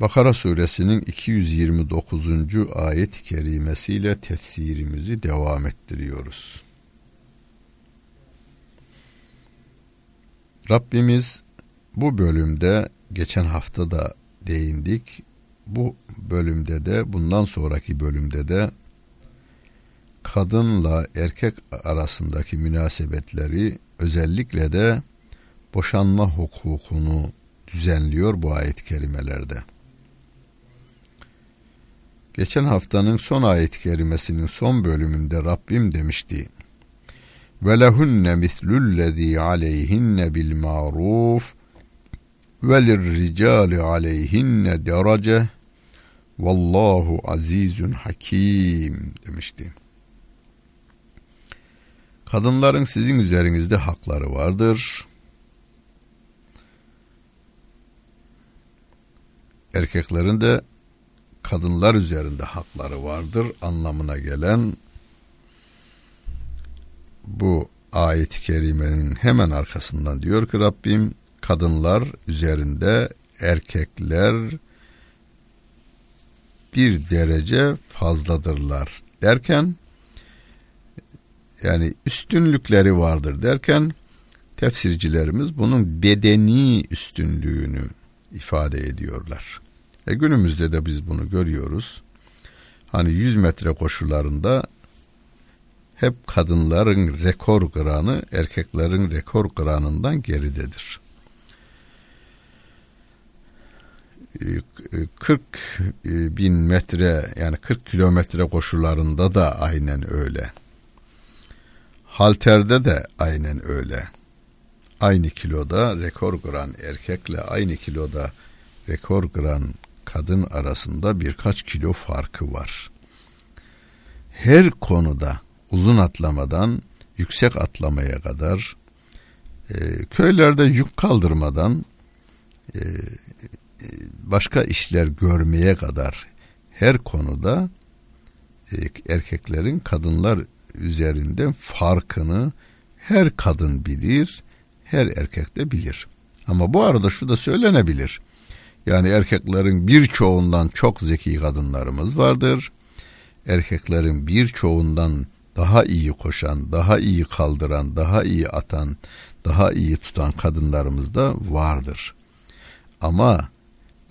Bakara suresinin 229. ayet-i kerimesiyle tefsirimizi devam ettiriyoruz. Rabbimiz bu bölümde geçen hafta da değindik. Bu bölümde de bundan sonraki bölümde de kadınla erkek arasındaki münasebetleri özellikle de boşanma hukukunu düzenliyor bu ayet-i kerimelerde. Geçen haftanın son ayet-i kerimesinin son bölümünde Rabbim demişti. Mislullezî aleyhinne bil ma'ruf ve lirricali aleyhinne derece vallahu azizun hakim demişti. Kadınların sizin üzerinizde hakları vardır. Erkeklerin de kadınlar üzerinde hakları vardır anlamına gelen bu ayet-i kerimenin hemen arkasından diyor ki Rabbim kadınlar üzerinde erkekler bir derece fazladırlar derken yani üstünlükleri vardır derken tefsircilerimiz bunun bedeni üstünlüğünü ifade ediyorlar. E günümüzde de biz bunu görüyoruz. Hani 100 metre koşularında hep kadınların rekor kıranı erkeklerin rekor kıranından geridedir. 40 e, e, bin metre yani 40 kilometre koşularında da aynen öyle. Halterde de aynen öyle. Aynı kiloda rekor kıran erkekle aynı kiloda rekor kıran kadın arasında birkaç kilo farkı var. Her konuda uzun atlamadan yüksek atlamaya kadar e, köylerde yük kaldırmadan e, başka işler görmeye kadar her konuda e, erkeklerin kadınlar üzerinde farkını her kadın bilir, her erkek de bilir. Ama bu arada şu da söylenebilir. Yani erkeklerin birçoğundan çok zeki kadınlarımız vardır. Erkeklerin birçoğundan daha iyi koşan, daha iyi kaldıran, daha iyi atan, daha iyi tutan kadınlarımız da vardır. Ama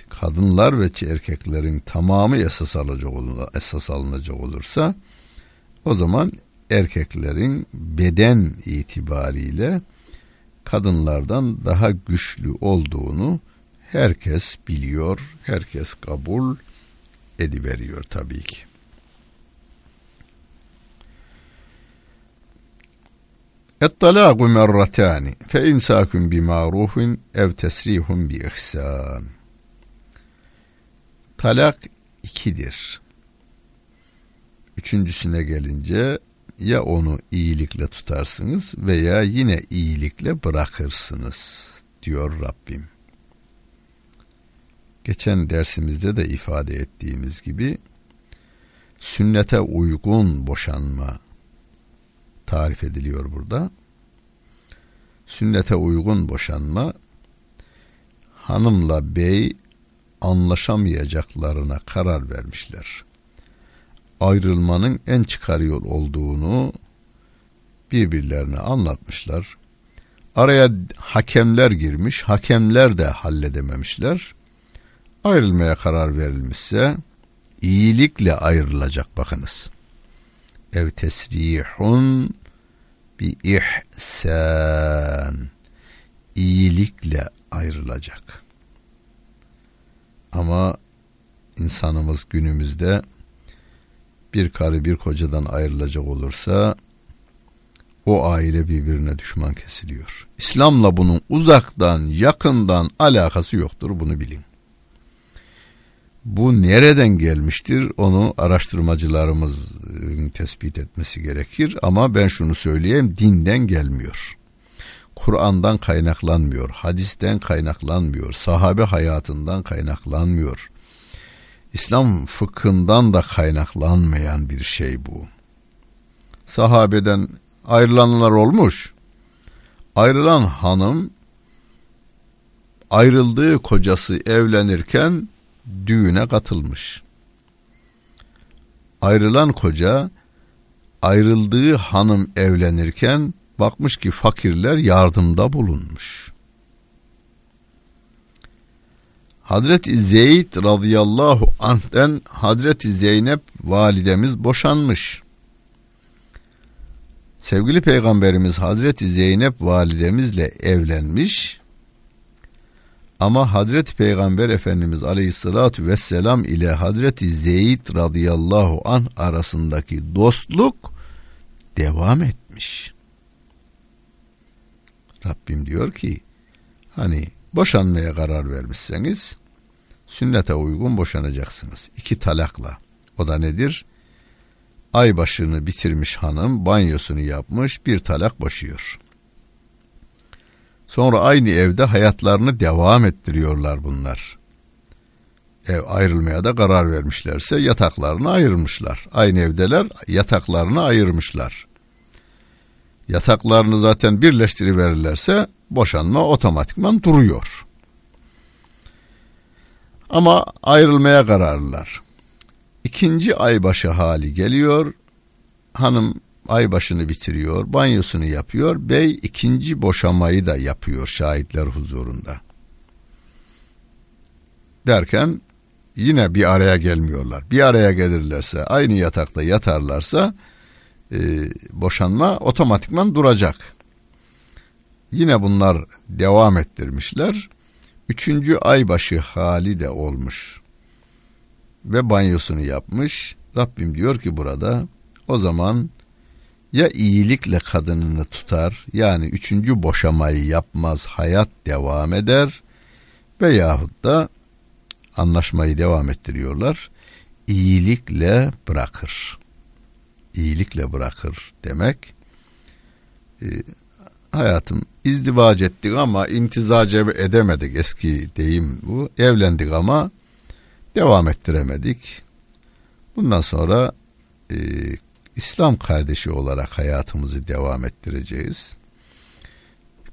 kadınlar ve erkeklerin tamamı esas alacak, esas alınacak olursa o zaman erkeklerin beden itibariyle kadınlardan daha güçlü olduğunu herkes biliyor, herkes kabul ediveriyor tabii ki. اَطَّلَاقُ مَرَّتَانِ فَاِمْسَاكٌ بِمَعْرُوفٍ ev تَسْرِيهٌ بِإِحْسَانٍ Talak ikidir. Üçüncüsüne gelince ya onu iyilikle tutarsınız veya yine iyilikle bırakırsınız diyor Rabbim. Geçen dersimizde de ifade ettiğimiz gibi sünnete uygun boşanma tarif ediliyor burada. Sünnete uygun boşanma hanımla bey anlaşamayacaklarına karar vermişler. Ayrılmanın en çıkar yol olduğunu birbirlerine anlatmışlar. Araya hakemler girmiş, hakemler de halledememişler ayrılmaya karar verilmişse iyilikle ayrılacak bakınız. Ev tesrihun bi ihsan iyilikle ayrılacak. Ama insanımız günümüzde bir karı bir kocadan ayrılacak olursa o aile birbirine düşman kesiliyor. İslam'la bunun uzaktan yakından alakası yoktur bunu bilin. Bu nereden gelmiştir onu araştırmacılarımız tespit etmesi gerekir ama ben şunu söyleyeyim dinden gelmiyor. Kur'an'dan kaynaklanmıyor, hadisten kaynaklanmıyor, sahabe hayatından kaynaklanmıyor. İslam fıkhından da kaynaklanmayan bir şey bu. Sahabeden ayrılanlar olmuş. Ayrılan hanım ayrıldığı kocası evlenirken düğüne katılmış. Ayrılan koca ayrıldığı hanım evlenirken bakmış ki fakirler yardımda bulunmuş. Hazreti Zeyd radıyallahu anh'ten Hazreti Zeynep validemiz boşanmış. Sevgili Peygamberimiz Hazreti Zeynep validemizle evlenmiş ama Hazreti Peygamber Efendimiz Aleyhisselatü Vesselam ile Hazreti Zeyd radıyallahu an arasındaki dostluk devam etmiş. Rabbim diyor ki hani boşanmaya karar vermişseniz sünnete uygun boşanacaksınız. İki talakla. O da nedir? Ay başını bitirmiş hanım banyosunu yapmış bir talak boşuyor. Sonra aynı evde hayatlarını devam ettiriyorlar bunlar. Ev ayrılmaya da karar vermişlerse yataklarını ayırmışlar. Aynı evdeler yataklarını ayırmışlar. Yataklarını zaten birleştiriverirlerse boşanma otomatikman duruyor. Ama ayrılmaya kararlılar. İkinci aybaşı hali geliyor. Hanım aybaşını bitiriyor, banyosunu yapıyor. Bey ikinci boşamayı da yapıyor şahitler huzurunda. Derken yine bir araya gelmiyorlar. Bir araya gelirlerse, aynı yatakta yatarlarsa e, boşanma otomatikman duracak. Yine bunlar devam ettirmişler. Üçüncü aybaşı hali de olmuş. Ve banyosunu yapmış. Rabbim diyor ki burada o zaman ya iyilikle kadınını tutar yani üçüncü boşamayı yapmaz hayat devam eder veyahut da anlaşmayı devam ettiriyorlar. İyilikle bırakır. İyilikle bırakır demek e, hayatım izdivac ettik ama imtizac edemedik eski deyim bu. Evlendik ama devam ettiremedik. Bundan sonra e, İslam kardeşi olarak hayatımızı devam ettireceğiz.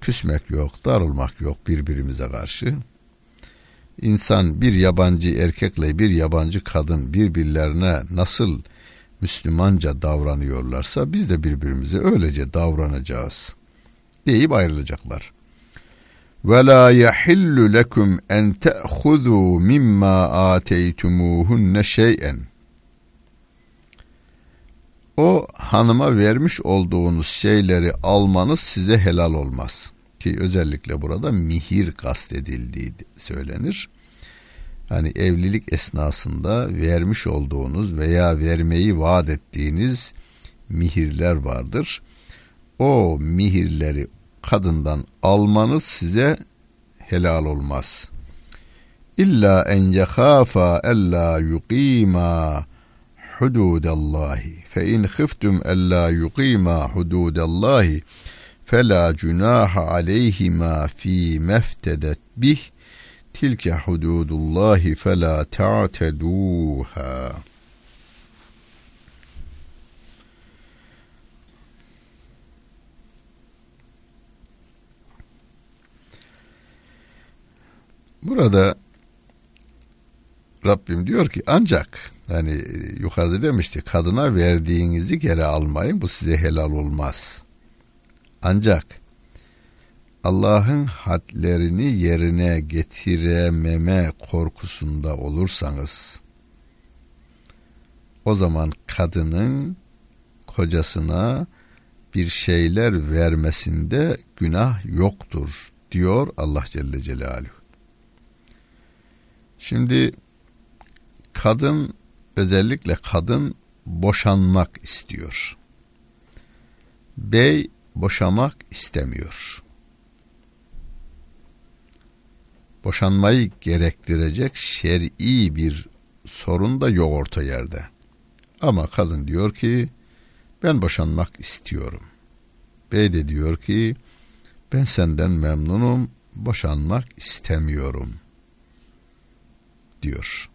Küsmek yok, darılmak yok birbirimize karşı. İnsan bir yabancı erkekle bir yabancı kadın birbirlerine nasıl Müslümanca davranıyorlarsa biz de birbirimize öylece davranacağız deyip ayrılacaklar. Ve la yahillu lekum en te'khudhu mimma ateytumuhunne şey'en o hanıma vermiş olduğunuz şeyleri almanız size helal olmaz. Ki özellikle burada mihir kastedildiği söylenir. Hani evlilik esnasında vermiş olduğunuz veya vermeyi vaat ettiğiniz mihirler vardır. O mihirleri kadından almanız size helal olmaz. İlla en yekhafa ella yuqima hududallahi فإن خفتم ألا يقيما حدود الله فلا جناح عليهما فيما افتدت به تلك حدود الله فلا تعتدوها Burada Rabbim diyor ki ancak yani e, yukarıda demişti kadına verdiğinizi geri almayın bu size helal olmaz. Ancak Allah'ın hadlerini yerine getirememe korkusunda olursanız o zaman kadının kocasına bir şeyler vermesinde günah yoktur diyor Allah Celle Celaluhu. Şimdi kadın özellikle kadın boşanmak istiyor. Bey boşamak istemiyor. Boşanmayı gerektirecek şer'i bir sorun da yok orta yerde. Ama kadın diyor ki ben boşanmak istiyorum. Bey de diyor ki ben senden memnunum, boşanmak istemiyorum diyor.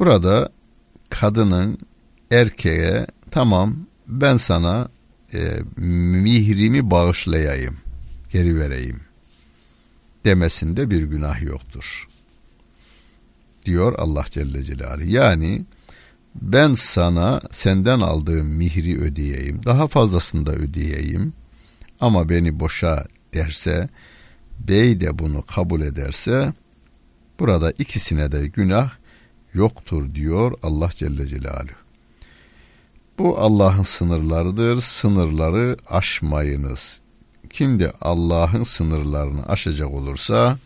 Burada kadının erkeğe tamam ben sana e, mihrimi bağışlayayım, geri vereyim demesinde bir günah yoktur. Diyor Allah Celle Celaluhu. Yani ben sana senden aldığım mihri ödeyeyim, daha fazlasını da ödeyeyim ama beni boşa derse, bey de bunu kabul ederse, burada ikisine de günah yoktur diyor Allah Celle Celaluhu. Bu Allah'ın sınırlarıdır, sınırları aşmayınız. Kim de Allah'ın sınırlarını aşacak olursa,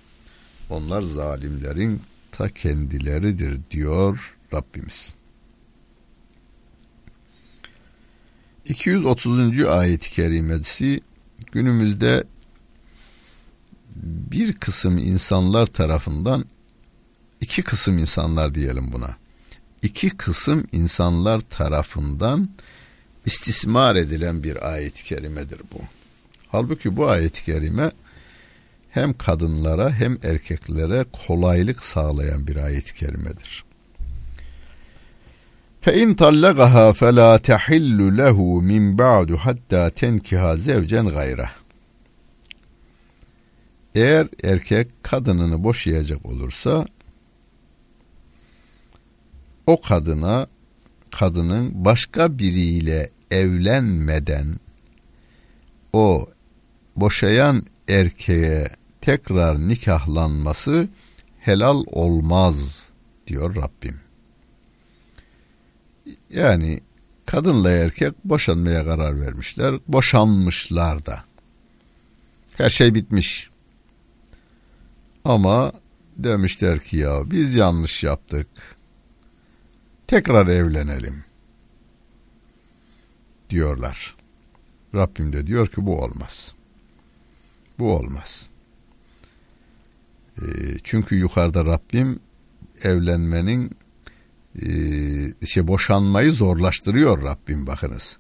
onlar zalimlerin ta kendileridir diyor Rabbimiz. 230. ayet-i kerimesi günümüzde bir kısım insanlar tarafından iki kısım insanlar diyelim buna. İki kısım insanlar tarafından istismar edilen bir ayet-i kerimedir bu. Halbuki bu ayet-i kerime hem kadınlara hem erkeklere kolaylık sağlayan bir ayet-i kerimedir. فَاِنْ طَلَّقَهَا فَلَا تَحِلُّ لَهُ مِنْ بَعْدُ حَتَّى تَنْكِهَا زَوْجًا غَيْرَهُ Eğer erkek kadınını boşayacak olursa o kadına kadının başka biriyle evlenmeden o boşayan erkeğe tekrar nikahlanması helal olmaz diyor Rabbim. Yani kadınla erkek boşanmaya karar vermişler. Boşanmışlar da. Her şey bitmiş. Ama demişler ki ya biz yanlış yaptık. Tekrar evlenelim. Diyorlar. Rabbim de diyor ki bu olmaz. Bu olmaz. E, çünkü yukarıda Rabbim evlenmenin e, şey boşanmayı zorlaştırıyor Rabbim bakınız.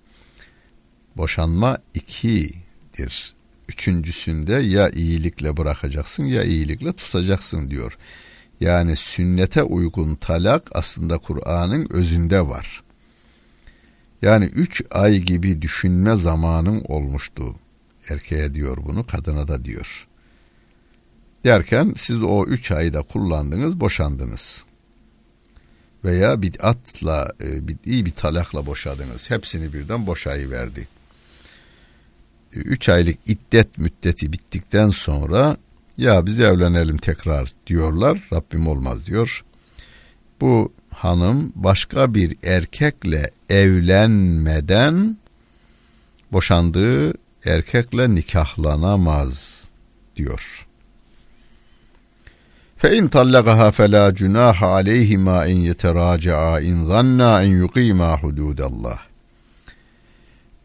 Boşanma ikidir. Üçüncüsünde ya iyilikle bırakacaksın ya iyilikle tutacaksın diyor. Yani sünnete uygun talak aslında Kur'an'ın özünde var. Yani üç ay gibi düşünme zamanın olmuştu. Erkeğe diyor bunu, kadına da diyor. Derken siz o üç ayda kullandınız, boşandınız. Veya bid'atla, e, iyi bir talakla boşadınız. Hepsini birden boşayıverdi. E, üç aylık iddet müddeti bittikten sonra ya biz evlenelim tekrar diyorlar. Rabbim olmaz diyor. Bu hanım başka bir erkekle evlenmeden boşandığı erkekle nikahlanamaz diyor. فَاِنْ طَلَّقَهَا فَلَا جُنَاحَ عَلَيْهِمَا اِنْ يَتَرَاجَعَا اِنْ ظَنَّا اِنْ يُقِيمَا حُدُودَ اللّٰهِ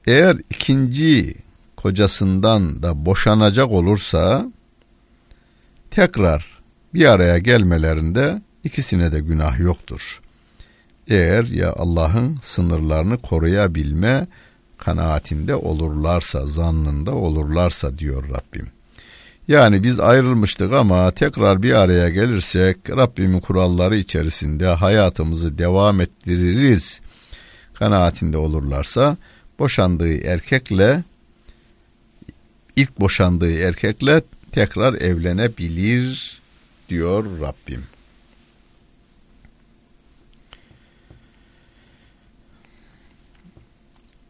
Eğer ikinci kocasından da boşanacak olursa tekrar bir araya gelmelerinde ikisine de günah yoktur. Eğer ya Allah'ın sınırlarını koruyabilme kanaatinde olurlarsa, zannında olurlarsa diyor Rabbim. Yani biz ayrılmıştık ama tekrar bir araya gelirsek Rabbimin kuralları içerisinde hayatımızı devam ettiririz kanaatinde olurlarsa boşandığı erkekle ilk boşandığı erkekle tekrar evlenebilir diyor Rabbim.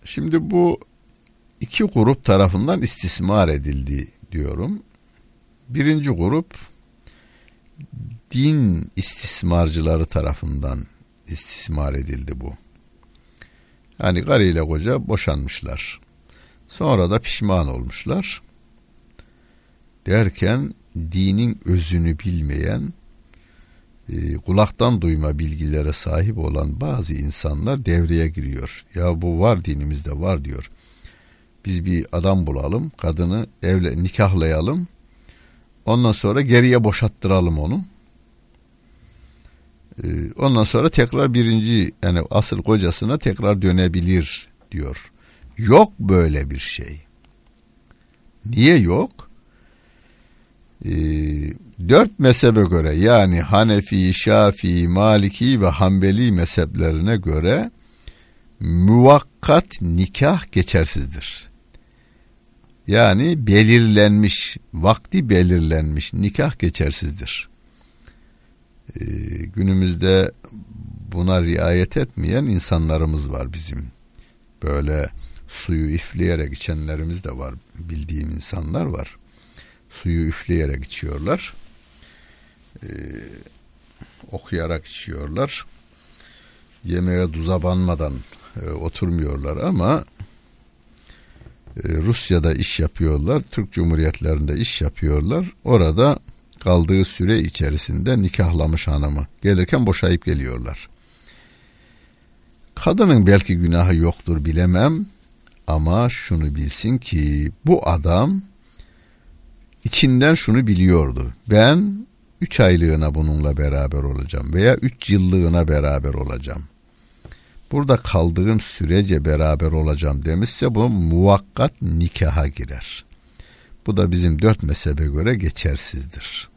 Şimdi bu iki grup tarafından istismar edildi diyorum. Birinci grup din istismarcıları tarafından istismar edildi bu. Yani karı ile koca boşanmışlar. Sonra da pişman olmuşlar. Derken dinin özünü bilmeyen, e, kulaktan duyma bilgilere sahip olan bazı insanlar devreye giriyor. Ya bu var dinimizde var diyor. Biz bir adam bulalım, kadını evle nikahlayalım. Ondan sonra geriye boşattıralım onu. Ee, ondan sonra tekrar birinci yani asıl kocasına tekrar dönebilir diyor. Yok böyle bir şey. Niye yok? Ee, dört mezhebe göre yani Hanefi, Şafii, Maliki ve Hanbeli mezheplerine göre muvakkat nikah geçersizdir. Yani belirlenmiş, vakti belirlenmiş nikah geçersizdir. Ee, günümüzde buna riayet etmeyen insanlarımız var bizim. Böyle suyu üfleyerek içenlerimiz de var. Bildiğim insanlar var. Suyu üfleyerek içiyorlar. Ee, okuyarak içiyorlar. Yemeğe duza banmadan e, oturmuyorlar ama e, Rusya'da iş yapıyorlar. Türk Cumhuriyetlerinde iş yapıyorlar. Orada kaldığı süre içerisinde nikahlamış hanımı. Gelirken boşayıp geliyorlar. Kadının belki günahı yoktur bilemem ama şunu bilsin ki bu adam içinden şunu biliyordu. Ben üç aylığına bununla beraber olacağım veya üç yıllığına beraber olacağım. Burada kaldığım sürece beraber olacağım demişse bu muvakkat nikaha girer. Bu da bizim dört mezhebe göre geçersizdir.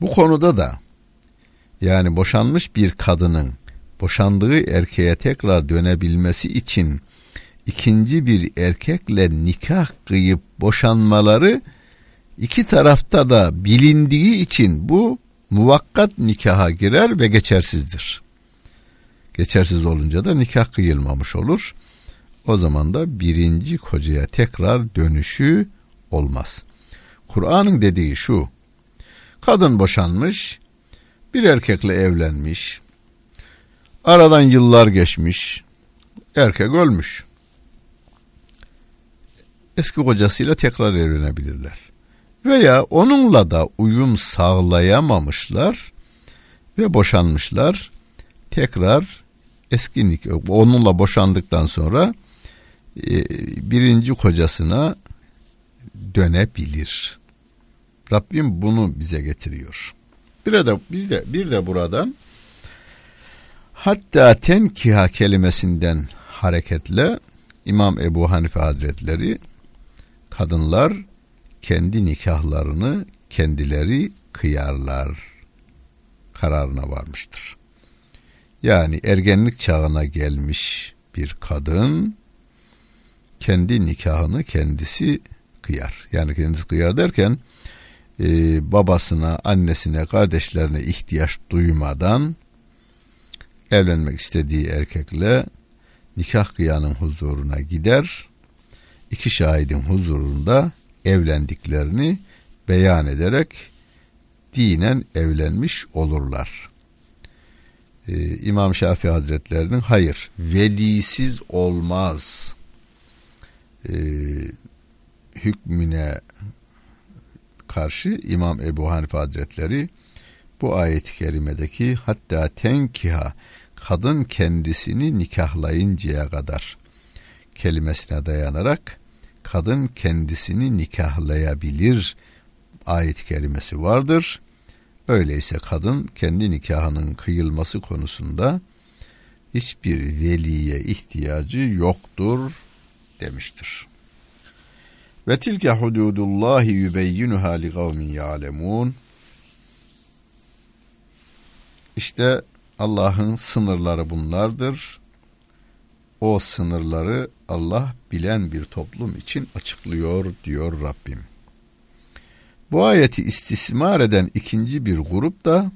Bu konuda da yani boşanmış bir kadının boşandığı erkeğe tekrar dönebilmesi için ikinci bir erkekle nikah kıyıp boşanmaları iki tarafta da bilindiği için bu muvakkat nikaha girer ve geçersizdir. Geçersiz olunca da nikah kıyılmamış olur. O zaman da birinci kocaya tekrar dönüşü olmaz. Kur'an'ın dediği şu. Kadın boşanmış, bir erkekle evlenmiş. Aradan yıllar geçmiş. Erkek ölmüş. Eski kocasıyla tekrar evlenebilirler. Veya onunla da uyum sağlayamamışlar ve boşanmışlar. Tekrar eski onunla boşandıktan sonra e, birinci kocasına dönebilir. Rabbim bunu bize getiriyor. Bir de biz de bir de buradan hatta tenkiha kelimesinden hareketle İmam Ebu Hanife Hazretleri kadınlar kendi nikahlarını kendileri kıyarlar kararına varmıştır. Yani ergenlik çağına gelmiş bir kadın kendi nikahını kendisi kıyar. Yani kendisi kıyar derken e, babasına, annesine, kardeşlerine ihtiyaç duymadan evlenmek istediği erkekle nikah kıyanın huzuruna gider. İki şahidin huzurunda evlendiklerini beyan ederek dinen evlenmiş olurlar. Ee, İmam Şafii Hazretlerinin hayır velisiz olmaz e, hükmüne karşı İmam Ebu Hanife Hazretleri bu ayet-i kerimedeki hatta tenkiha kadın kendisini nikahlayıncaya kadar kelimesine dayanarak kadın kendisini nikahlayabilir ayet-i kerimesi vardır. Öyleyse kadın kendi nikahının kıyılması konusunda hiçbir veliye ihtiyacı yoktur demiştir. Ve tilke hududullahi yubeyyinuha li kavmin ya'lemun. İşte Allah'ın sınırları bunlardır. O sınırları Allah bilen bir toplum için açıklıyor diyor Rabbim. Bu ayeti istismar eden ikinci bir grup da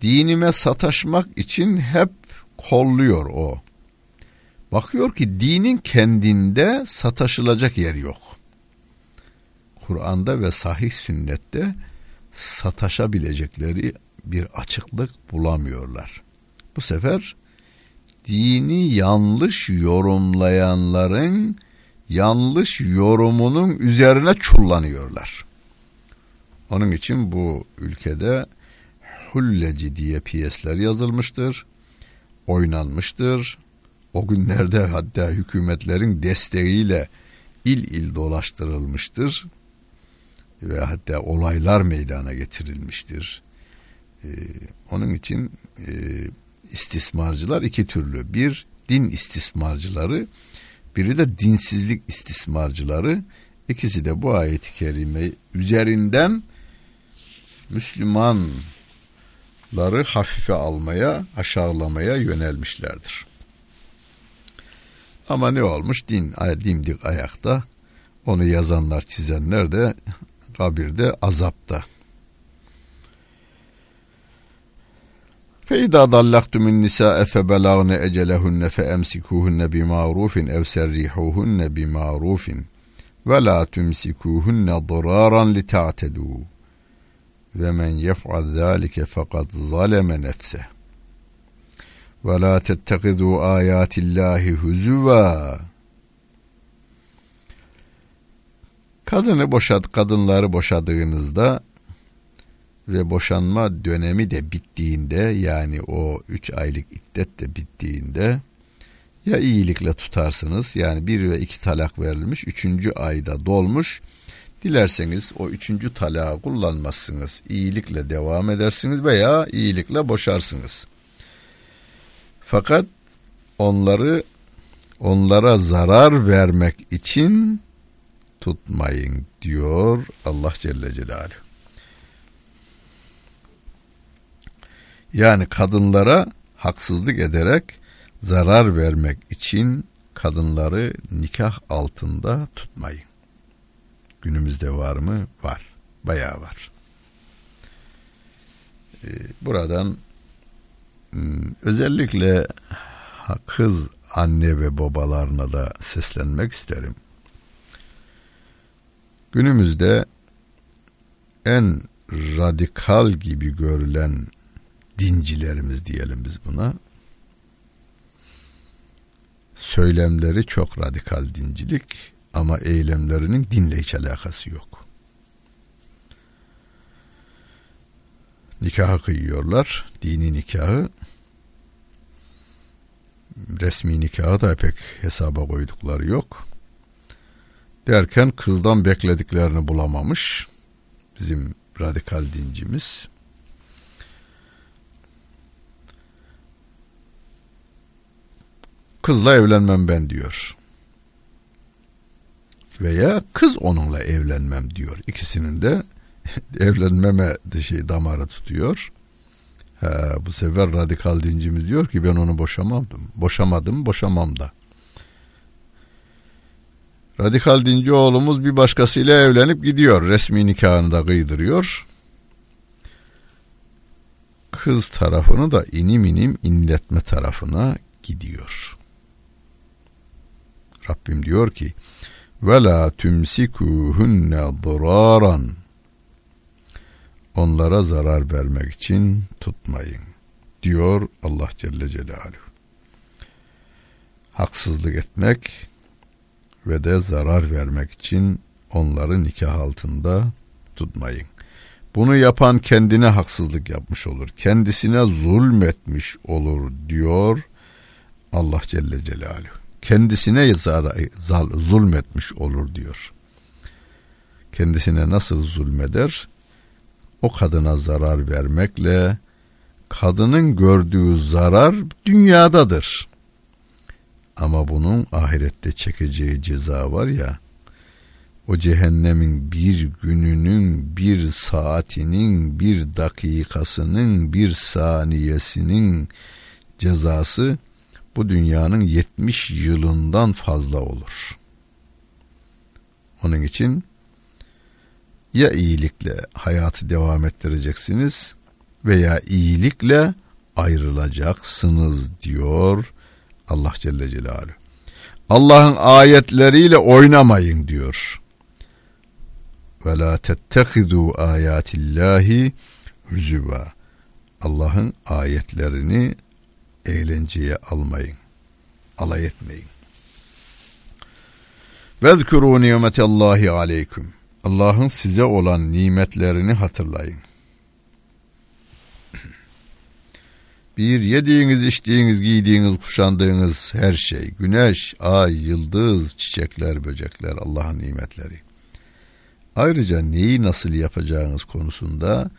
dinime sataşmak için hep kolluyor o. Bakıyor ki dinin kendinde sataşılacak yer yok. Kur'an'da ve sahih sünnette sataşabilecekleri bir açıklık bulamıyorlar. Bu sefer dini yanlış yorumlayanların yanlış yorumunun üzerine çullanıyorlar. Onun için bu ülkede Hulleci diye piyesler yazılmıştır, oynanmıştır. O günlerde hatta hükümetlerin desteğiyle il il dolaştırılmıştır ve hatta olaylar meydana getirilmiştir. E, onun için e, istismarcılar iki türlü. Bir din istismarcıları, biri de dinsizlik istismarcıları. İkisi de bu ayet-i kerime üzerinden Müslümanları hafife almaya, aşağılamaya yönelmişlerdir. Ama ne olmuş? Din dimdik ayakta. Onu yazanlar, çizenler de kabirde azapta. فَاِذَا ضَلَّقْتُمُ النِّسَاءَ فَبَلَغْنَ اَجَلَهُنَّ فَاَمْسِكُوهُنَّ بِمَعْرُوفٍ اَوْ سَرِّحُوهُنَّ بِمَعْرُوفٍ وَلَا تُمْسِكُوهُنَّ ضَرَارًا لِتَعْتَدُوا وَمَنْ يَفْعَلْ ذَٰلِكَ فَقَدْ ظَلَمَ نَفْسَهُ وَلَا تَتَّخِذُوا آيَاتِ اللّٰهِ هُزُوًا Kadını boşad, kadınları boşadığınızda ve boşanma dönemi de bittiğinde yani o üç aylık iddet de bittiğinde ya iyilikle tutarsınız yani bir ve iki talak verilmiş üçüncü ayda dolmuş dilerseniz o üçüncü talağı kullanmazsınız iyilikle devam edersiniz veya iyilikle boşarsınız fakat onları onlara zarar vermek için tutmayın diyor Allah Celle Celaluhu. Yani kadınlara haksızlık ederek zarar vermek için kadınları nikah altında tutmayın. Günümüzde var mı? Var. Bayağı var. Ee, buradan hmm, özellikle kız anne ve babalarına da seslenmek isterim. Günümüzde en radikal gibi görülen dincilerimiz diyelim biz buna. Söylemleri çok radikal dincilik ama eylemlerinin dinle hiç alakası yok. Nikahı kıyıyorlar, dini nikahı. Resmi nikahı da pek hesaba koydukları yok. Derken kızdan beklediklerini bulamamış bizim radikal dincimiz. Kızla evlenmem ben diyor. Veya kız onunla evlenmem diyor. İkisinin de evlenmeme şey damarı tutuyor. Ha, bu sefer radikal dincimiz diyor ki ben onu boşamadım. Boşamadım, boşamam da. Radikal dinci oğlumuz bir başkasıyla evlenip gidiyor. Resmi nikahını da kıydırıyor. Kız tarafını da inim inim inletme tarafına gidiyor. Rabbim diyor ki ve la tümsikuhunne duraran onlara zarar vermek için tutmayın diyor Allah Celle Celaluhu. Haksızlık etmek ve de zarar vermek için onları nikah altında tutmayın. Bunu yapan kendine haksızlık yapmış olur. Kendisine zulmetmiş olur diyor Allah Celle Celaluhu. Kendisine zulmetmiş olur diyor. Kendisine nasıl zulmeder? O kadına zarar vermekle kadının gördüğü zarar dünyadadır. Ama bunun ahirette çekeceği ceza var ya, o cehennemin bir gününün, bir saatinin, bir dakikasının, bir saniyesinin cezası bu dünyanın 70 yılından fazla olur. Onun için ya iyilikle hayatı devam ettireceksiniz veya iyilikle ayrılacaksınız diyor Allah Celle Celaluhu. Allah'ın ayetleriyle oynamayın diyor. Ve la tettehidu ayatillahi hüzüva. Allah'ın ayetlerini eğlenceye almayın. Alay etmeyin. Vezkuru nimetallahi aleyküm. Allah'ın size olan nimetlerini hatırlayın. Bir yediğiniz, içtiğiniz, giydiğiniz, kuşandığınız her şey, güneş, ay, yıldız, çiçekler, böcekler, Allah'ın nimetleri. Ayrıca neyi nasıl yapacağınız konusunda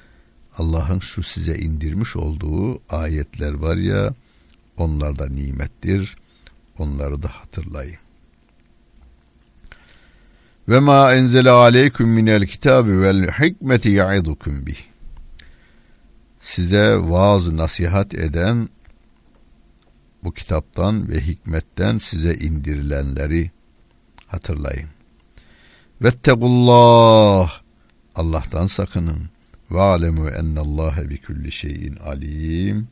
Allah'ın şu size indirmiş olduğu ayetler var ya onlar da nimettir. Onları da hatırlayın. Ve ma enzele aleyküm minel kitabi vel hikmeti ya'idukum bih. Size vaaz nasihat eden bu kitaptan ve hikmetten size indirilenleri hatırlayın. Vettegullah Allah'tan sakının. Ve alemu ennallâhe bi kulli şeyin alim.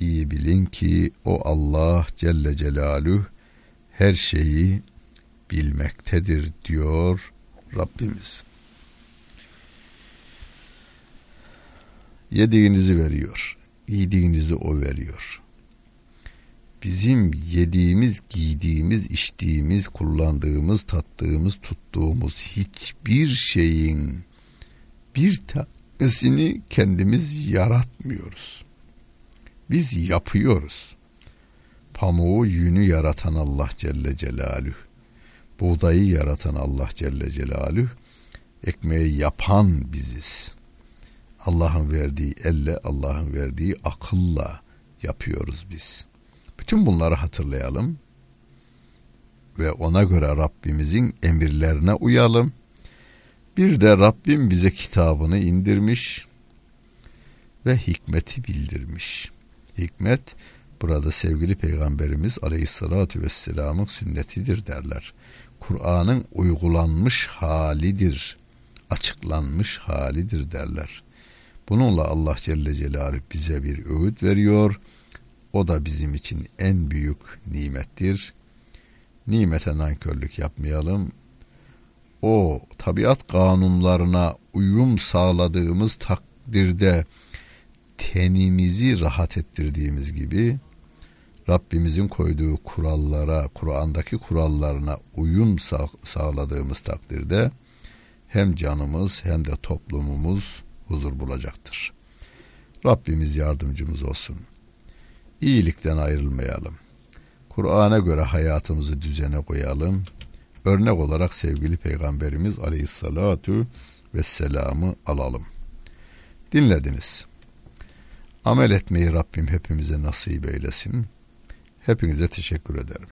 İyi bilin ki o Allah Celle Celaluhu her şeyi bilmektedir diyor Rabbimiz. Yediğinizi veriyor. Giydiğinizi o veriyor. Bizim yediğimiz, giydiğimiz, içtiğimiz, kullandığımız, tattığımız, tuttuğumuz hiçbir şeyin bir tanesini kendimiz yaratmıyoruz. Biz yapıyoruz. Pamuğu, yünü yaratan Allah Celle Celaluhu. Buğdayı yaratan Allah Celle Celaluhu. Ekmeği yapan biziz. Allah'ın verdiği elle, Allah'ın verdiği akılla yapıyoruz biz. Bütün bunları hatırlayalım ve ona göre Rabbimizin emirlerine uyalım. Bir de Rabbim bize kitabını indirmiş ve hikmeti bildirmiş. Hikmet burada sevgili peygamberimiz aleyhissalatü vesselamın sünnetidir derler. Kur'an'ın uygulanmış halidir, açıklanmış halidir derler. Bununla Allah Celle Celaluhu bize bir öğüt veriyor. O da bizim için en büyük nimettir. Nimete nankörlük yapmayalım. O tabiat kanunlarına uyum sağladığımız takdirde tenimizi rahat ettirdiğimiz gibi Rabbimizin koyduğu kurallara, Kur'an'daki kurallarına uyum sağ, sağladığımız takdirde hem canımız hem de toplumumuz huzur bulacaktır. Rabbimiz yardımcımız olsun. İyilikten ayrılmayalım. Kur'an'a göre hayatımızı düzene koyalım. Örnek olarak sevgili Peygamberimiz Aleyhissalatu vesselam'ı alalım. Dinlediniz. Amel etmeyi Rabbim hepimize nasip eylesin. Hepinize teşekkür ederim.